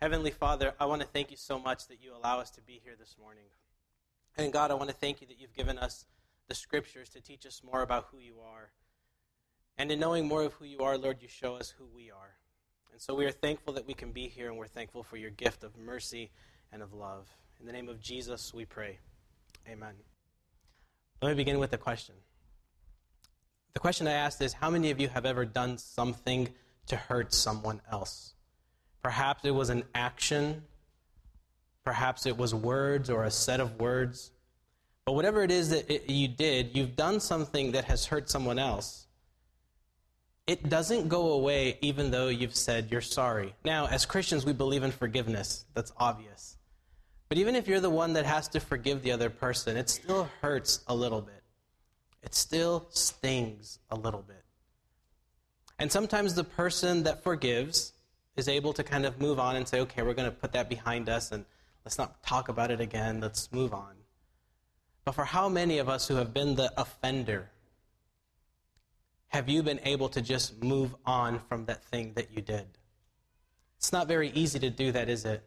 Heavenly Father, I want to thank you so much that you allow us to be here this morning. And God, I want to thank you that you've given us the scriptures to teach us more about who you are. And in knowing more of who you are, Lord, you show us who we are. And so we are thankful that we can be here, and we're thankful for your gift of mercy and of love. In the name of Jesus, we pray. Amen. Let me begin with a question. The question I asked is How many of you have ever done something to hurt someone else? Perhaps it was an action, perhaps it was words or a set of words. But whatever it is that it, you did, you've done something that has hurt someone else. It doesn't go away even though you've said you're sorry. Now, as Christians, we believe in forgiveness. That's obvious. But even if you're the one that has to forgive the other person, it still hurts a little bit. It still stings a little bit. And sometimes the person that forgives is able to kind of move on and say, okay, we're going to put that behind us and let's not talk about it again. Let's move on. But for how many of us who have been the offender, have you been able to just move on from that thing that you did? It's not very easy to do that, is it?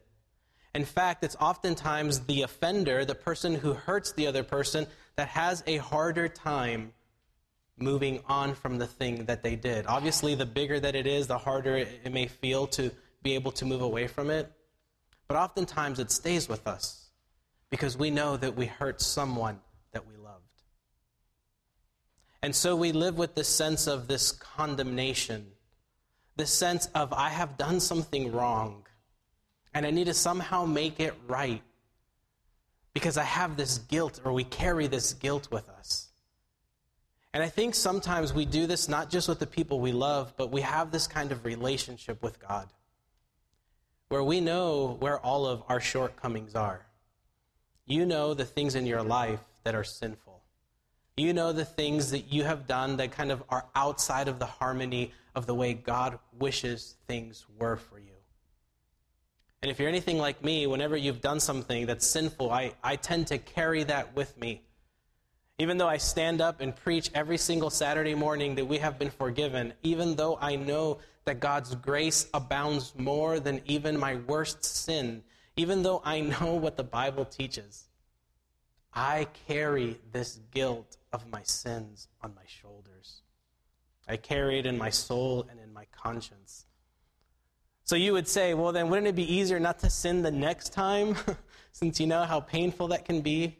In fact, it's oftentimes the offender, the person who hurts the other person, that has a harder time moving on from the thing that they did. Obviously, the bigger that it is, the harder it may feel to be able to move away from it. But oftentimes it stays with us because we know that we hurt someone that we loved. And so we live with this sense of this condemnation, this sense of, I have done something wrong, and I need to somehow make it right because I have this guilt, or we carry this guilt with us. And I think sometimes we do this not just with the people we love, but we have this kind of relationship with God where we know where all of our shortcomings are. You know the things in your life that are sinful. You know the things that you have done that kind of are outside of the harmony of the way God wishes things were for you. And if you're anything like me, whenever you've done something that's sinful, I, I tend to carry that with me even though I stand up and preach every single Saturday morning that we have been forgiven, even though I know that God's grace abounds more than even my worst sin, even though I know what the Bible teaches, I carry this guilt of my sins on my shoulders. I carry it in my soul and in my conscience. So you would say, well, then wouldn't it be easier not to sin the next time, since you know how painful that can be?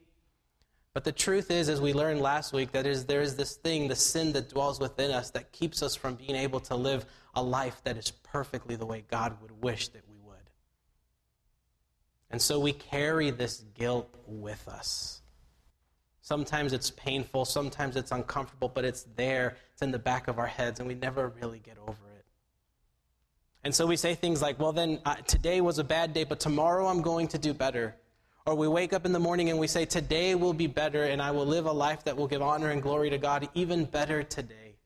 But the truth is, as we learned last week, that is, there is this thing, the sin that dwells within us that keeps us from being able to live a life that is perfectly the way God would wish that we would. And so we carry this guilt with us. Sometimes it's painful, sometimes it's uncomfortable, but it's there, it's in the back of our heads, and we never really get over it. And so we say things like, well, then uh, today was a bad day, but tomorrow I'm going to do better. Or we wake up in the morning and we say, Today will be better, and I will live a life that will give honor and glory to God even better today.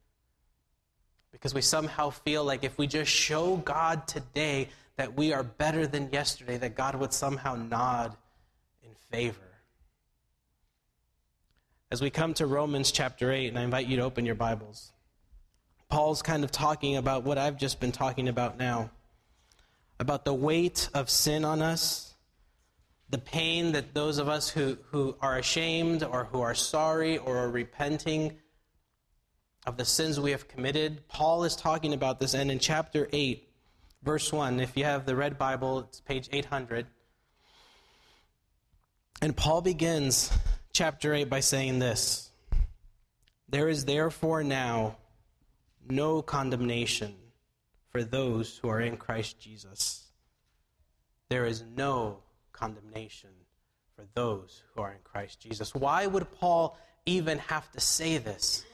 Because we somehow feel like if we just show God today that we are better than yesterday, that God would somehow nod in favor. As we come to Romans chapter 8, and I invite you to open your Bibles, Paul's kind of talking about what I've just been talking about now about the weight of sin on us the pain that those of us who, who are ashamed or who are sorry or are repenting of the sins we have committed. Paul is talking about this, and in chapter 8, verse 1, if you have the red Bible, it's page 800. And Paul begins chapter 8 by saying this There is therefore now no condemnation for those who are in Christ Jesus. There is no condemnation for those who are in Christ Jesus. Why would Paul even have to say this?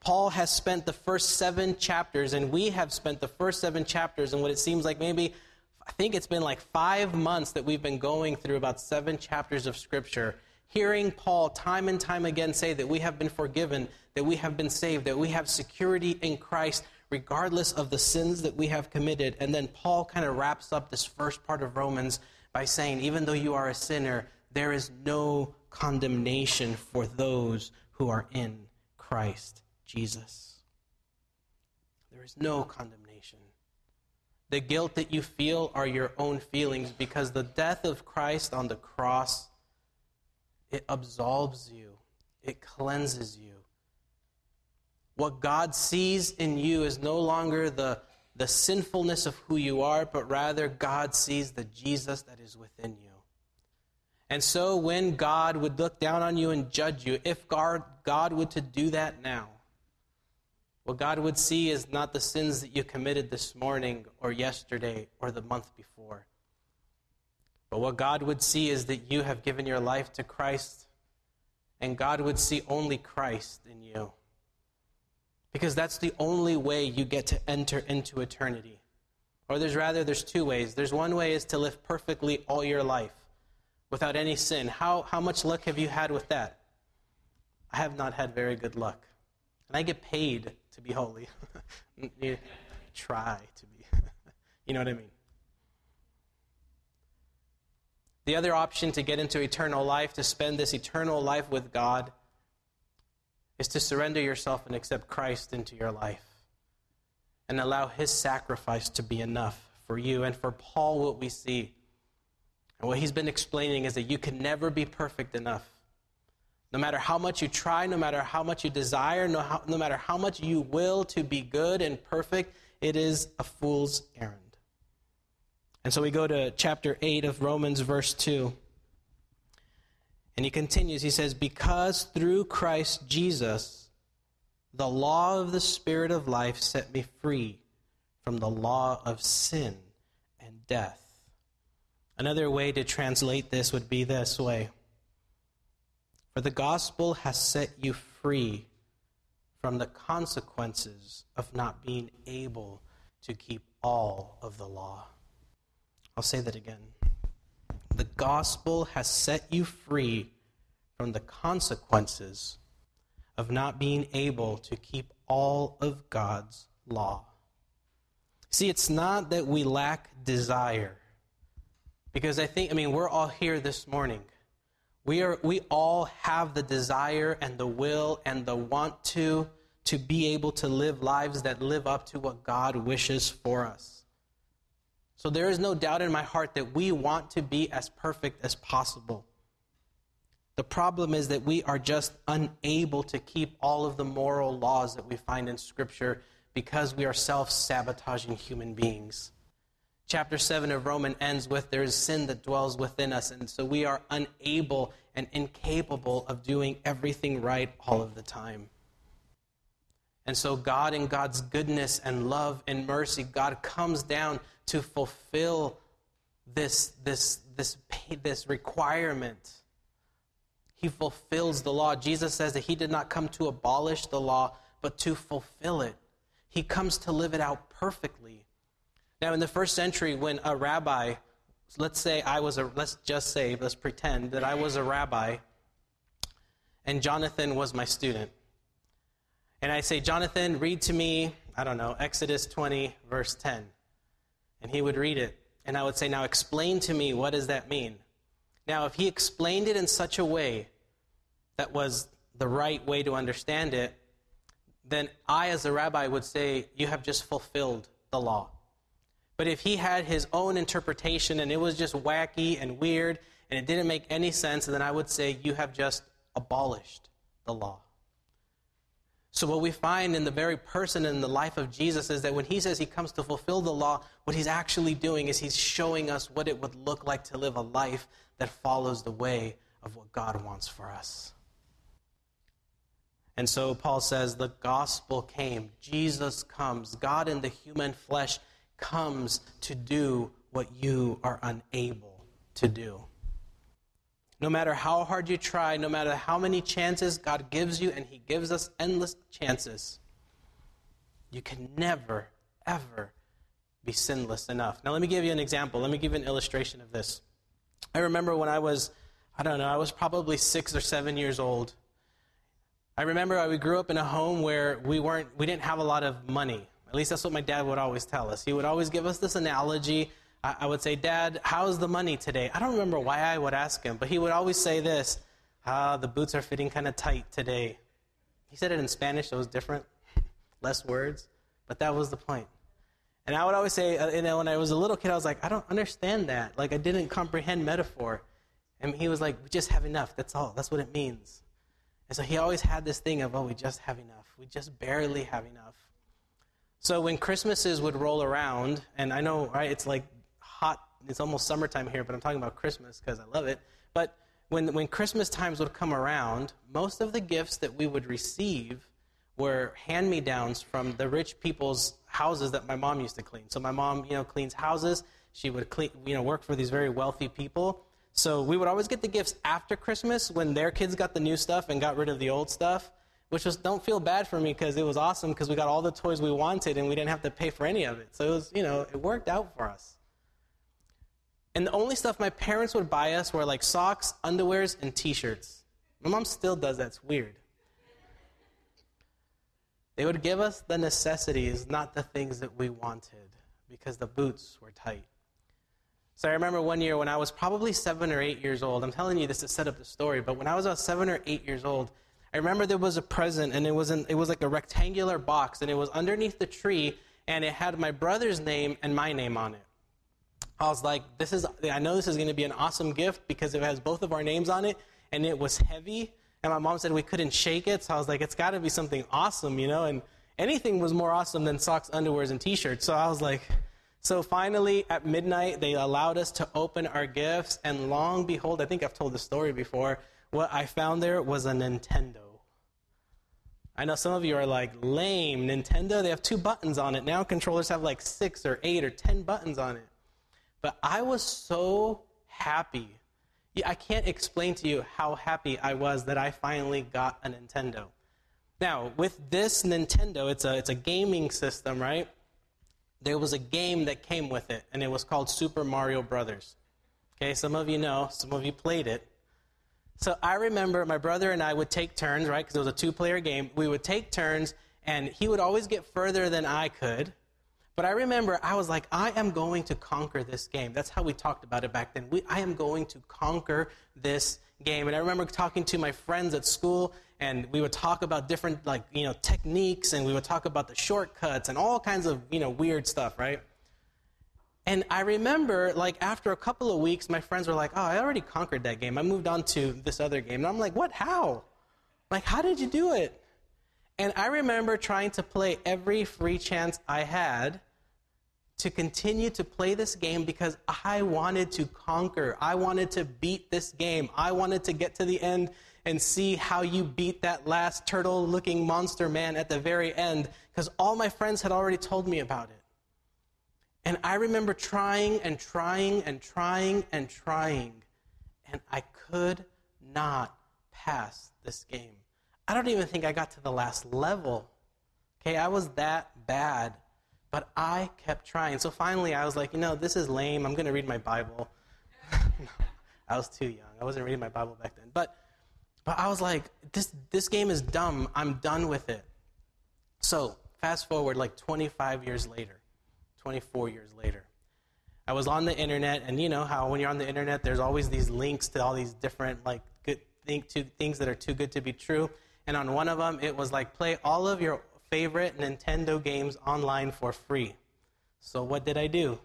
Paul has spent the first seven chapters, and we have spent the first seven chapters, and what it seems like maybe, I think it's been like five months that we've been going through about seven chapters of Scripture, hearing Paul time and time again say that we have been forgiven, that we have been saved, that we have security in Christ, regardless of the sins that we have committed. And then Paul kind of wraps up this first part of Romans by saying, even though you are a sinner, there is no condemnation for those who are in Christ Jesus. There is no condemnation. The guilt that you feel are your own feelings because the death of Christ on the cross it absolves you. It cleanses you. What God sees in you is no longer the, the sinfulness of who you are, but rather God sees the Jesus that is within you. And so when God would look down on you and judge you, if God, God would to do that now, what God would see is not the sins that you committed this morning or yesterday or the month before. But what God would see is that you have given your life to Christ, and God would see only Christ in you. Because that's the only way you get to enter into eternity. Or there's rather there's two ways. There's one way is to live perfectly all your life without any sin. How how much luck have you had with that? I have not had very good luck. And I get paid to be holy. you try to be. you know what I mean? The other option to get into eternal life, to spend this eternal life with God, is to surrender yourself and accept Christ into your life and allow his sacrifice to be enough for you. And for Paul, what we see and what he's been explaining is that you can never be perfect enough. No matter how much you try, no matter how much you desire, no, how, no matter how much you will to be good and perfect, it is a fool's errand. And so we go to chapter 8 of Romans, verse 2. And he continues, he says, Because through Christ Jesus, the law of the Spirit of life set me free from the law of sin and death. Another way to translate this would be this way For the gospel has set you free from the consequences of not being able to keep all of the law. I'll say that again. The gospel has set you free from the consequences of not being able to keep all of God's law. See, it's not that we lack desire. Because I think, I mean, we're all here this morning. We, are, we all have the desire and the will and the want to to be able to live lives that live up to what God wishes for us. So there is no doubt in my heart that we want to be as perfect as possible. The problem is that we are just unable to keep all of the moral laws that we find in Scripture because we are self sabotaging human beings. Chapter 7 of Romans ends with there is sin that dwells within us, and so we are unable and incapable of doing everything right all of the time. And so, God, in God's goodness and love and mercy, God comes down to fulfill this, this, this, this requirement. He fulfills the law. Jesus says that he did not come to abolish the law, but to fulfill it. He comes to live it out perfectly. Now, in the first century, when a rabbi, let's say I was a, let's just say, let's pretend that I was a rabbi and Jonathan was my student. And I say, Jonathan, read to me, I don't know, Exodus 20, verse 10 and he would read it. And I would say, Now explain to me, what does that mean? Now, if he explained it in such a way that was the right way to understand it, then I, as a rabbi, would say, You have just fulfilled the law. But if he had his own interpretation and it was just wacky and weird and it didn't make any sense, then I would say, You have just abolished the law. So, what we find in the very person in the life of Jesus is that when he says he comes to fulfill the law, what he's actually doing is he's showing us what it would look like to live a life that follows the way of what God wants for us. And so, Paul says the gospel came, Jesus comes, God in the human flesh comes to do what you are unable to do. No matter how hard you try, no matter how many chances God gives you, and He gives us endless chances, you can never, ever be sinless enough. Now, let me give you an example. Let me give you an illustration of this. I remember when I was, I don't know, I was probably six or seven years old. I remember we grew up in a home where we weren't, we didn't have a lot of money. At least that's what my dad would always tell us. He would always give us this analogy I, would say, Dad, how's the money today? I don't remember why I would ask him, but he would always say this Ah, the boots are fitting kind of tight today. He said it in Spanish, so it was different, less words, but that was the point. And I would always say, uh, you know, when I was a little kid, I was like, I don't understand that. Like, I didn't comprehend metaphor. And he was like, we just have enough. That's all. That's what it means. And so he always had this thing of, oh, we just have enough. We just barely have enough. So when Christmases would roll around, and I know, right, it's like it's almost summertime here, but I'm talking about Christmas because I love it. But when, when Christmas times would come around, most of the gifts that we would receive were hand me downs from the rich people's houses that my mom used to clean. So my mom, you know, cleans houses. She would clean, you know, work for these very wealthy people. So we would always get the gifts after Christmas when their kids got the new stuff and got rid of the old stuff, which was don't feel bad for me because it was awesome because we got all the toys we wanted and we didn't have to pay for any of it. So it was, you know, it worked out for us. And the only stuff my parents would buy us were like socks, underwears, and t-shirts. My mom still does that. It's weird. They would give us the necessities, not the things that we wanted, because the boots were tight. So I remember one year when I was probably seven or eight years old. I'm telling you this to set up the story, but when I was about seven or eight years old, I remember there was a present, and it was it was like a rectangular box, and it was underneath the tree, and it had my brother's name and my name on it. I was like, "This is I know this is going to be an awesome gift because it has both of our names on it, and it was heavy." And my mom said we couldn't shake it, so I was like, "It's got to be something awesome, you know?" And anything was more awesome than socks, underwears, and t-shirts. So I was like, so finally, at midnight, they allowed us to open our gifts, and long behold, I think I've told the story before, what I found there was a Nintendo. I know some of you are like, lame. Nintendo, they have two buttons on it. Now controllers have like six or eight or ten buttons on it. But I was so happy. I can't explain to you how happy I was that I finally got a Nintendo. Now, with this Nintendo, it's a, it's a gaming system, right? there was a game that came with it, and it was called Super Mario Brothers. Okay, some of you know, some of you played it. So I remember my brother and I would take turns, right? Because it was a two player game. We would take turns, and he would always get further than I could. But I remember I was like, I am going to conquer this game. That's how we talked about it back then. We, I am going to conquer this game. And I remember talking to my friends at school, and we would talk about different like you know techniques and we would talk about the shortcuts and all kinds of you know weird stuff right and i remember like after a couple of weeks my friends were like oh i already conquered that game i moved on to this other game and i'm like what how like how did you do it and i remember trying to play every free chance i had to continue to play this game because I wanted to conquer. I wanted to beat this game. I wanted to get to the end and see how you beat that last turtle looking monster man at the very end because all my friends had already told me about it. And I remember trying and trying and trying and trying, and I could not pass this game. I don't even think I got to the last level. Okay, I was that bad, but I kept trying. So finally, I was like, you know, this is lame. I'm going to read my Bible. no, I was too young. I wasn't reading my Bible back then. But but I was like, this, this game is dumb. I'm done with it. So, fast forward like 25 years later, 24 years later. I was on the internet, and you know how when you're on the internet, there's always these links to all these different like good thing, to, things that are too good to be true. And on one of them, it was like play all of your favorite Nintendo games online for free. So what did I do?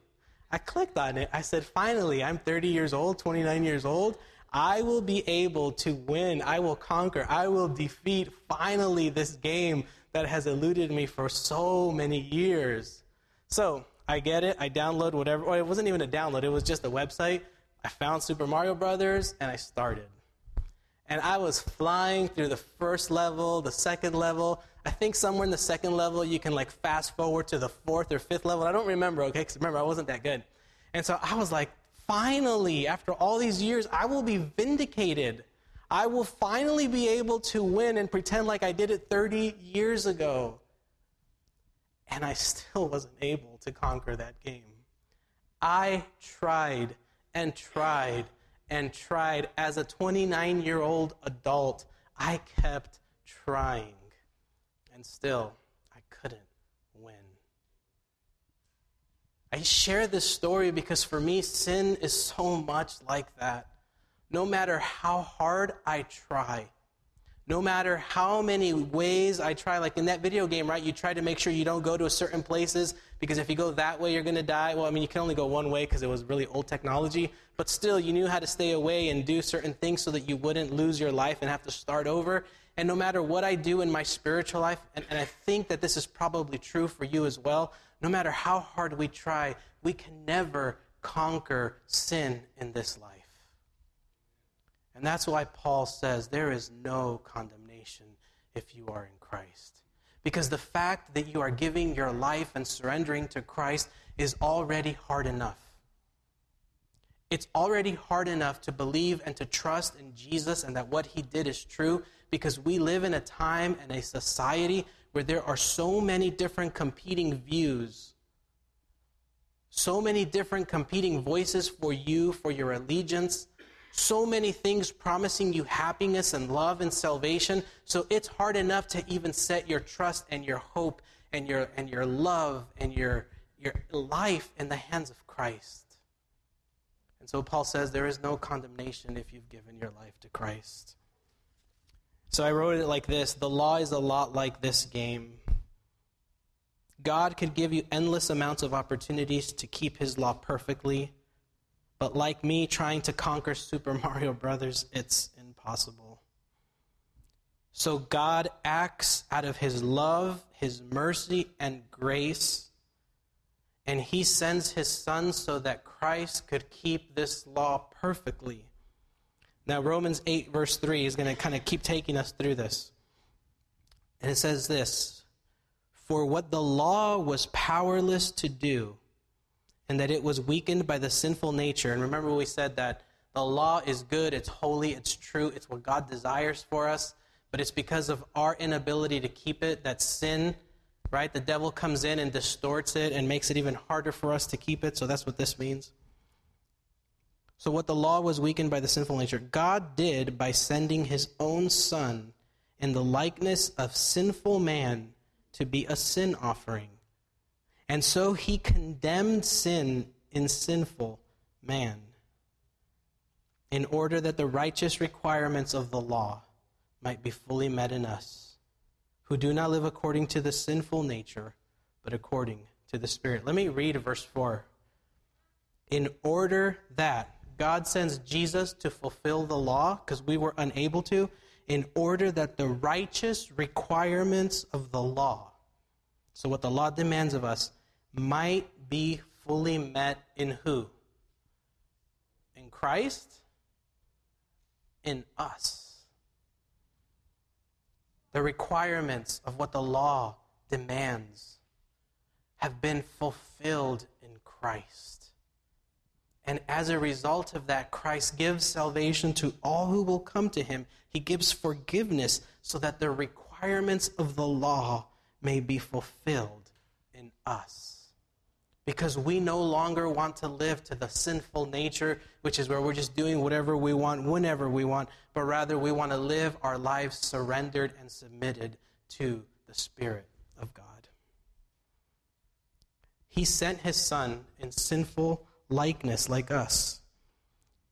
I clicked on it. I said, finally, I'm 30 years old, 29 years old. I will be able to win. I will conquer. I will defeat finally this game that has eluded me for so many years. So I get it. I download whatever. Well, it wasn't even a download, it was just a website. I found Super Mario Brothers and I started. And I was flying through the first level, the second level. I think somewhere in the second level you can like fast forward to the fourth or fifth level. I don't remember, okay? Because remember, I wasn't that good. And so I was like finally, after all these years, I will be vindicated. I will finally be able to win and pretend like I did it 30 years ago. And I still wasn't able to conquer that game. I tried and tried and tried. As a 29 year old adult, I kept trying. And still, I couldn't win. I share this story because for me, sin is so much like that. No matter how hard I try, No matter how many ways I try, like in that video game, right? You try to make sure you don't go to certain places because if you go that way, you're going to die. Well, I mean, you can only go one way because it was really old technology, but still, you knew how to stay away and do certain things so that you wouldn't lose your life and have to start over. And no matter what I do in my spiritual life, and, and I think that this is probably true for you as well, no matter how hard we try, we can never conquer sin in this life. And that's why Paul says there is no condemnation if you are in Christ. Because the fact that you are giving your life and surrendering to Christ is already hard enough. It's already hard enough to believe and to trust in Jesus and that what he did is true because we live in a time and a society where there are so many different competing views, so many different competing voices for you, for your allegiance, so many things promising you happiness and love and salvation. So it's hard enough to even set your trust and your hope and your, and your love and your, your life in the hands of Christ. And so Paul says there is no condemnation if you've given your life to Christ. So I wrote it like this The law is a lot like this game. God could give you endless amounts of opportunities to keep his law perfectly, but like me trying to conquer Super Mario Brothers, it's impossible. So God acts out of his love, his mercy, and grace, and he sends his son so that Christ could keep this law perfectly. Now, Romans 8, verse 3 is going to kind of keep taking us through this. And it says this For what the law was powerless to do, and that it was weakened by the sinful nature. And remember, we said that the law is good, it's holy, it's true, it's what God desires for us, but it's because of our inability to keep it that sin, right? The devil comes in and distorts it and makes it even harder for us to keep it. So that's what this means. So, what the law was weakened by the sinful nature, God did by sending his own Son in the likeness of sinful man to be a sin offering. And so he condemned sin in sinful man in order that the righteous requirements of the law might be fully met in us, who do not live according to the sinful nature, but according to the Spirit. Let me read verse 4. In order that God sends Jesus to fulfill the law because we were unable to, in order that the righteous requirements of the law, so what the law demands of us, might be fully met in who? In Christ? In us. The requirements of what the law demands have been fulfilled in Christ. And as a result of that, Christ gives salvation to all who will come to him. He gives forgiveness so that the requirements of the law may be fulfilled in us. Because we no longer want to live to the sinful nature, which is where we're just doing whatever we want, whenever we want, but rather we want to live our lives surrendered and submitted to the Spirit of God. He sent his Son in sinful likeness like us.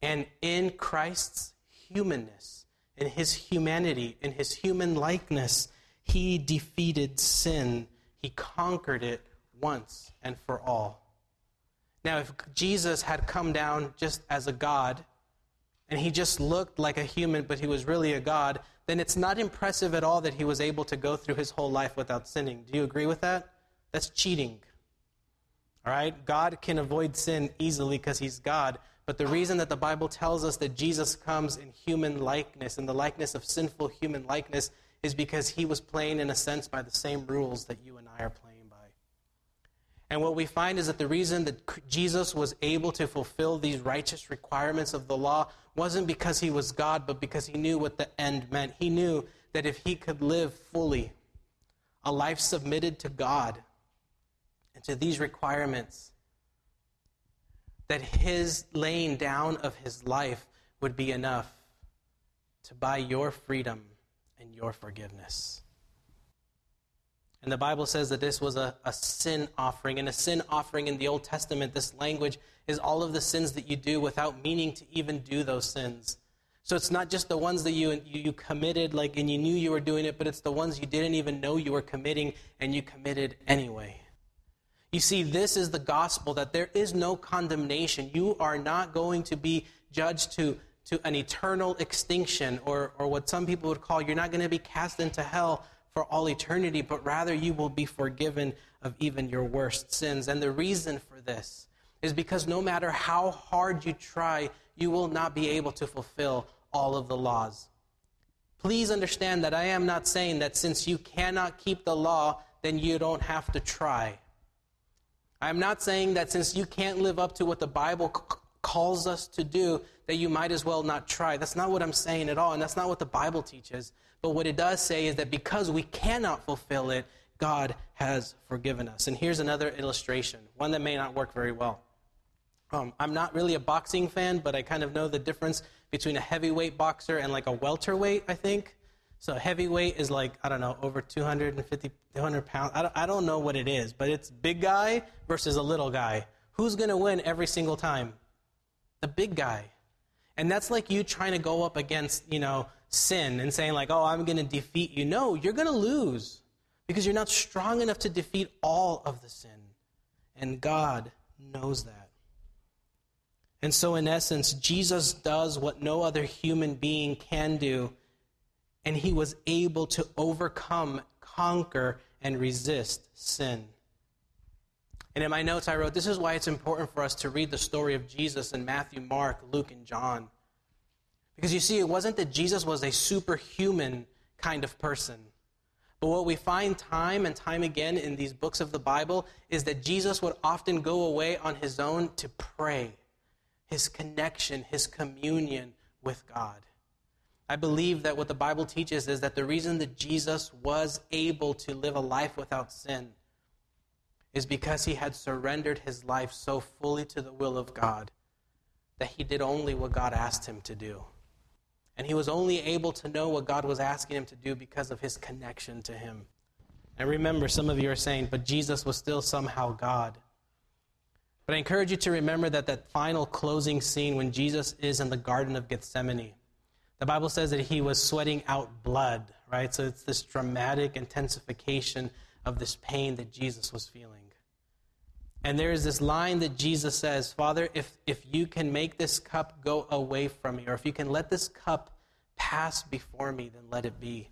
And in Christ's humanness, in his humanity, in his human likeness, he defeated sin. He conquered it once and for all. Now, if Jesus had come down just as a God, and he just looked like a human, but he was really a God, then it's not impressive at all that he was able to go through his whole life without sinning. Do you agree with that? That's cheating. All right? God can avoid sin easily because he's God. But the reason that the Bible tells us that Jesus comes in human likeness, in the likeness of sinful human likeness, is because he was playing, in a sense, by the same rules that you and I are playing. And what we find is that the reason that Jesus was able to fulfill these righteous requirements of the law wasn't because he was God, but because he knew what the end meant. He knew that if he could live fully, a life submitted to God, and to these requirements, that his laying down of his life would be enough to buy your freedom and your forgiveness. And the Bible says that this was a, a sin offering. And a sin offering in the Old Testament, this language is all of the sins that you do without meaning to even do those sins. So it's not just the ones that you, you, committed, like, and you knew you were doing it, but it's the ones you didn't even know you were committing and you committed anyway. You see, this is the gospel that there is no condemnation. You are not going to be judged to, to an eternal extinction, or, or what some people would call you're not going to be cast into hell for all eternity, but rather you will be forgiven of even your worst sins. And the reason for this is because no matter how hard you try, you will not be able to fulfill all of the laws. Please understand that I am not saying that since you cannot keep the law, then you don't have to try. I'm not saying that since you can't live up to what the Bible c- calls us to do, that you might as well not try. That's not what I'm saying at all, and that's not what the Bible teaches. But what it does say is that because we cannot fulfill it, God has forgiven us. And here's another illustration, one that may not work very well. Um, I'm not really a boxing fan, but I kind of know the difference between a heavyweight boxer and like a welterweight, I think. So heavyweight is like, I don't know, over 250, 200 pounds. I don't, I don't know what it is, but it's big guy versus a little guy. Who's going to win every single time? The big guy. And that's like you trying to go up against, you know, sin and saying like, oh, I'm going to defeat you. No, you're going to lose because you're not strong enough to defeat all of the sin. And God knows that. And so, in essence, Jesus does what no other human being can do, and he was able to overcome, conquer, and resist sin. And in my notes, I wrote this is why it's important for us to read the story of Jesus in Matthew, Mark, Luke, and John. Because you see, it wasn't that Jesus was a superhuman kind of person. But what we find time and time again in these books of the Bible is that Jesus would often go away on his own to pray his connection, his communion with God. I believe that what the Bible teaches is that the reason that Jesus was able to live a life without sin is because he had surrendered his life so fully to the will of God that he did only what God asked him to do. And he was only able to know what God was asking him to do because of his connection to him. And remember, some of you are saying, but Jesus was still somehow God. But I encourage you to remember that that final closing scene when Jesus is in the Garden of Gethsemane, the Bible says that he was sweating out blood, right? So it's this dramatic intensification of this pain that Jesus was feeling. And there is this line that Jesus says, Father, if, if you can make this cup go away from me, or if you can let this cup pass before me, then let it be.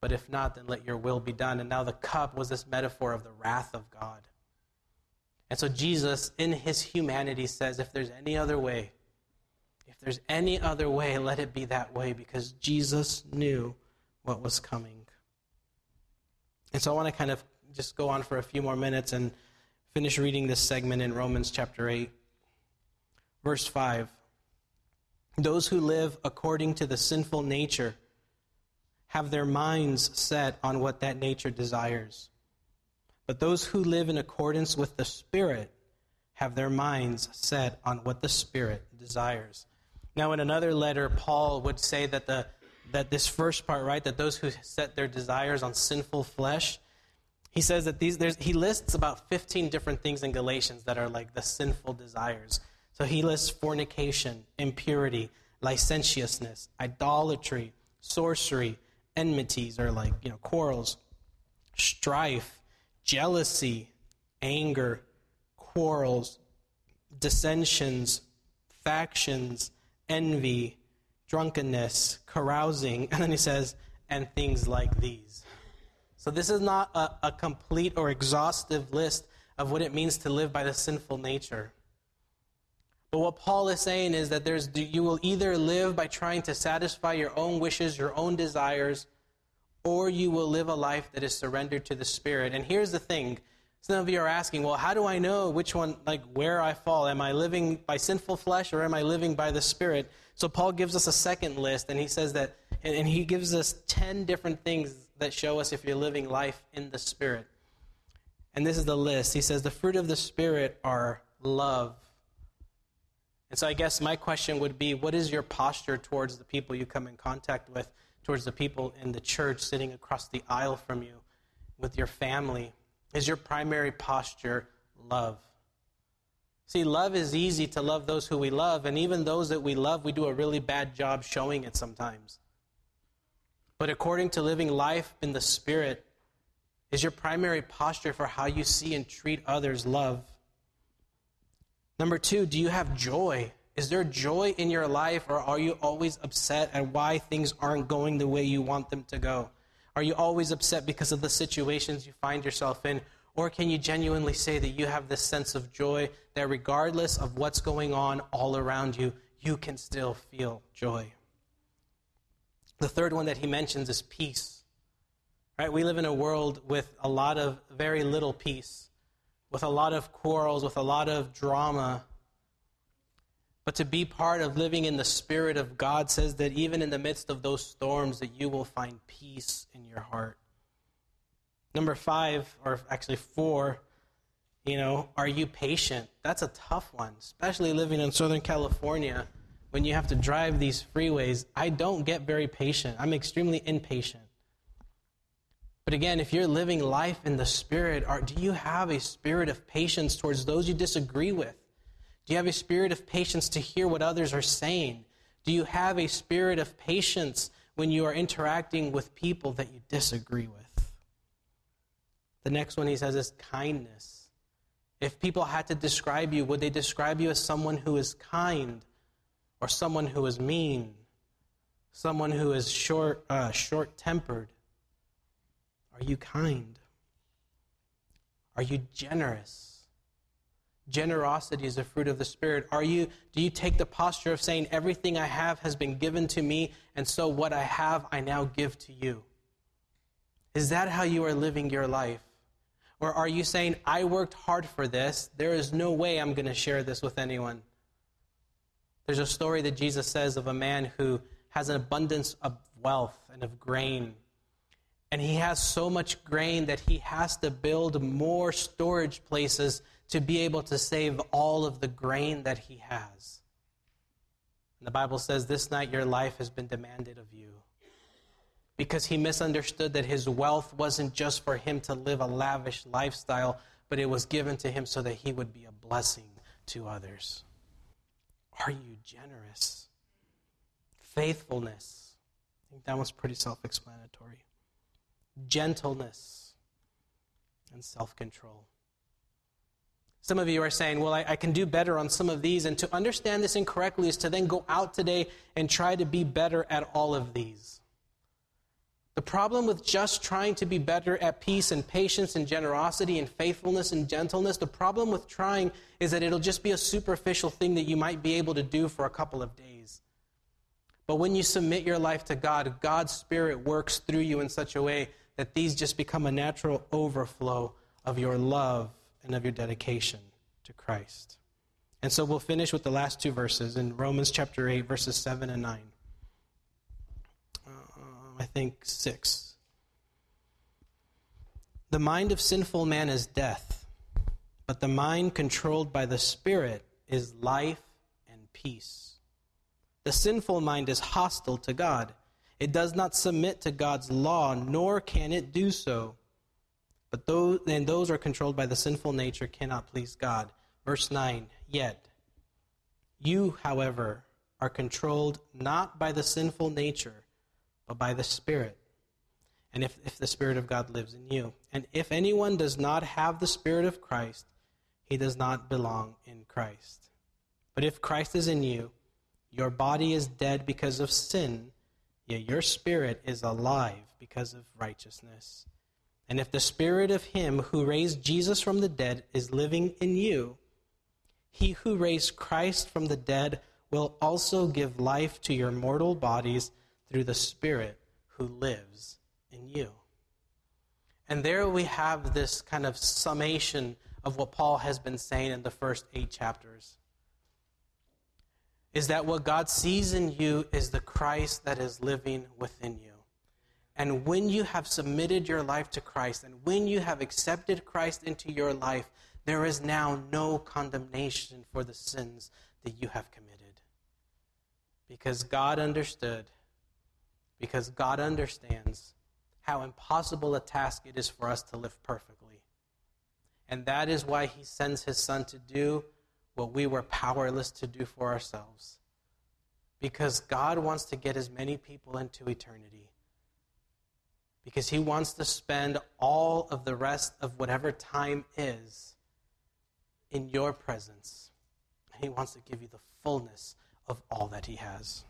But if not, then let your will be done. And now the cup was this metaphor of the wrath of God. And so Jesus, in his humanity, says, if there's any other way, if there's any other way, let it be that way because Jesus knew what was coming. And so I want to kind of just go on for a few more minutes and finish reading this segment in Romans chapter 8, verse 5. Those who live according to the sinful nature have their minds set on what that nature desires. But those who live in accordance with the Spirit have their minds set on what the Spirit desires. Now, in another letter, Paul would say that, the, that this first part, right, that those who set their desires on sinful flesh, he says that these, he lists about 15 different things in Galatians that are like the sinful desires. So he lists fornication, impurity, licentiousness, idolatry, sorcery, enmities, or like, you know, quarrels, strife jealousy, anger, quarrels, dissensions, factions, envy, drunkenness, carousing. And then he says, and things like these. So this is not a, a, complete or exhaustive list of what it means to live by the sinful nature. But what Paul is saying is that there's you will either live by trying to satisfy your own wishes, your own desires, or you will live a life that is surrendered to the Spirit. And here's the thing some of you are asking, well, how do I know which one, like where I fall? Am I living by sinful flesh or am I living by the Spirit? So Paul gives us a second list, and he says that, and he gives us 10 different things that show us if you're living life in the Spirit. And this is the list. He says the fruit of the Spirit are love. And so I guess my question would be what is your posture towards the people you come in contact with? towards the people in the church sitting across the aisle from you, with your family? Is your primary posture love? See, love is easy to love those who we love, and even those that we love, we do a really bad job showing it sometimes. But according to living life in the Spirit, is your primary posture for how you see and treat others love. Number two, do you have joy? Is there joy in your life, or are you always upset at why things aren't going the way you want them to go? Are you always upset because of the situations you find yourself in? Or can you genuinely say that you have this sense of joy that regardless of what's going on all around you, you can still feel joy? The third one that he mentions is peace. Right? We live in a world with a lot of very little peace, with a lot of quarrels, with a lot of drama, but to be part of living in the Spirit of God says that even in the midst of those storms, that you will find peace in your heart. Number five, or actually four, you know, are you patient? That's a tough one, especially living in Southern California when you have to drive these freeways. I don't get very patient. I'm extremely impatient. But again, if you're living life in the Spirit, are, do you have a spirit of patience towards those you disagree with? Do you have a spirit of patience to hear what others are saying? Do you have a spirit of patience when you are interacting with people that you disagree with? The next one he says is kindness. If people had to describe you, would they describe you as someone who is kind or someone who is mean? Someone who is short, uh, short-tempered? Are you kind? Are you generous? Generosity is a fruit of the Spirit. Are you, do you take the posture of saying, Everything I have has been given to me, and so what I have I now give to you? Is that how you are living your life? Or are you saying, I worked hard for this, there is no way I'm going to share this with anyone? There's a story that Jesus says of a man who has an abundance of wealth and of grain. And he has so much grain that he has to build more storage places to be able to save all of the grain that he has. And the Bible says, This night your life has been demanded of you. Because he misunderstood that his wealth wasn't just for him to live a lavish lifestyle, but it was given to him so that he would be a blessing to others. Are you generous? Faithfulness. I think that was pretty self explanatory. Gentleness and self control. Some of you are saying, well, I, I, can do better on some of these. And to understand this incorrectly is to then go out today and try to be better at all of these. The problem with just trying to be better at peace and patience and generosity and faithfulness and gentleness, the problem with trying is that it'll just be a superficial thing that you might be able to do for a couple of days. But when you submit your life to God, God's Spirit works through you in such a way that these just become a natural overflow of your love and of your dedication to Christ. And so we'll finish with the last two verses in Romans chapter 8, verses 7 and 9. I think 6. The mind of sinful man is death, but the mind controlled by the Spirit is life and peace. The sinful mind is hostile to God. It does not submit to God's law, nor can it do so. But those, and those are controlled by the sinful nature cannot please God. Verse 9, yet you, however, are controlled not by the sinful nature, but by the Spirit. And if, if the Spirit of God lives in you. And if anyone does not have the Spirit of Christ, he does not belong in Christ. But if Christ is in you, your body is dead because of sin, yet your spirit is alive because of righteousness. And if the spirit of him who raised Jesus from the dead is living in you, he who raised Christ from the dead will also give life to your mortal bodies through the spirit who lives in you. And there we have this kind of summation of what Paul has been saying in the first eight chapters. Is that what God sees in you is the Christ that is living within you. And when you have submitted your life to Christ, and when you have accepted Christ into your life, there is now no condemnation for the sins that you have committed. Because God understood, because God understands how impossible a task it is for us to live perfectly. And that is why He sends His Son to do what we were powerless to do for ourselves. Because God wants to get as many people into eternity. Because He wants to spend all of the rest of whatever time is in your presence. And He wants to give you the fullness of all that He has.